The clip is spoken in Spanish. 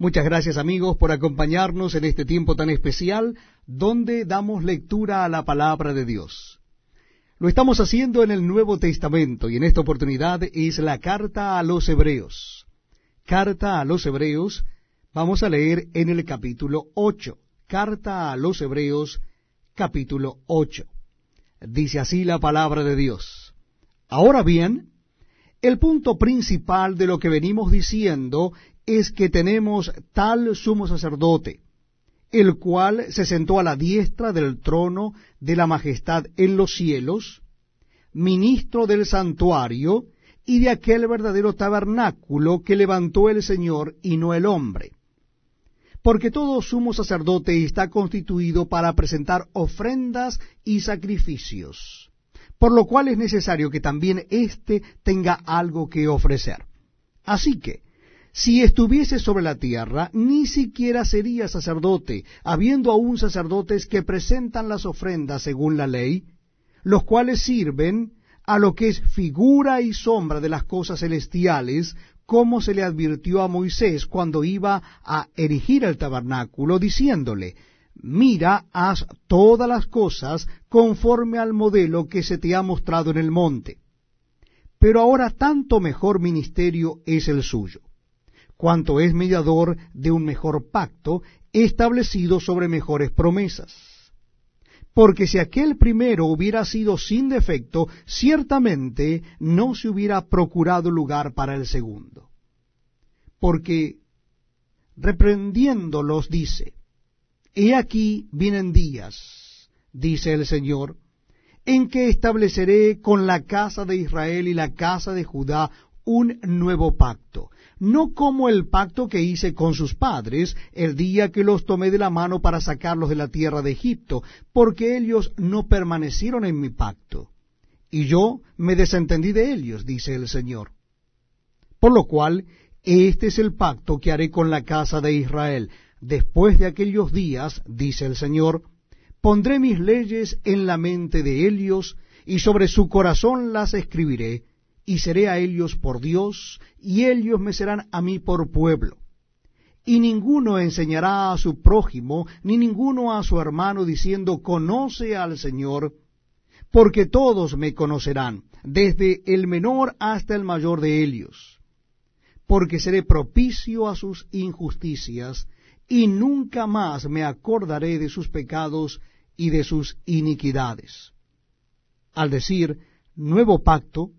Muchas gracias amigos por acompañarnos en este tiempo tan especial donde damos lectura a la palabra de Dios. Lo estamos haciendo en el Nuevo Testamento y en esta oportunidad es la carta a los Hebreos. Carta a los Hebreos, vamos a leer en el capítulo 8. Carta a los Hebreos, capítulo 8. Dice así la palabra de Dios. Ahora bien, el punto principal de lo que venimos diciendo es que tenemos tal sumo sacerdote, el cual se sentó a la diestra del trono de la majestad en los cielos, ministro del santuario y de aquel verdadero tabernáculo que levantó el Señor y no el hombre. Porque todo sumo sacerdote está constituido para presentar ofrendas y sacrificios, por lo cual es necesario que también éste tenga algo que ofrecer. Así que, si estuviese sobre la tierra, ni siquiera sería sacerdote, habiendo aún sacerdotes que presentan las ofrendas según la ley, los cuales sirven a lo que es figura y sombra de las cosas celestiales, como se le advirtió a Moisés cuando iba a erigir el tabernáculo, diciéndole, Mira, haz todas las cosas conforme al modelo que se te ha mostrado en el monte. Pero ahora tanto mejor ministerio es el suyo cuanto es mediador de un mejor pacto, establecido sobre mejores promesas. Porque si aquel primero hubiera sido sin defecto, ciertamente no se hubiera procurado lugar para el segundo. Porque reprendiéndolos dice, He aquí vienen días, dice el Señor, en que estableceré con la casa de Israel y la casa de Judá un nuevo pacto, no como el pacto que hice con sus padres el día que los tomé de la mano para sacarlos de la tierra de Egipto, porque ellos no permanecieron en mi pacto, y yo me desentendí de ellos, dice el Señor. Por lo cual, este es el pacto que haré con la casa de Israel. Después de aquellos días, dice el Señor, pondré mis leyes en la mente de ellos, y sobre su corazón las escribiré, y seré a ellos por Dios, y ellos me serán a mí por pueblo. Y ninguno enseñará a su prójimo, ni ninguno a su hermano, diciendo, conoce al Señor, porque todos me conocerán, desde el menor hasta el mayor de ellos, porque seré propicio a sus injusticias, y nunca más me acordaré de sus pecados y de sus iniquidades. Al decir nuevo pacto,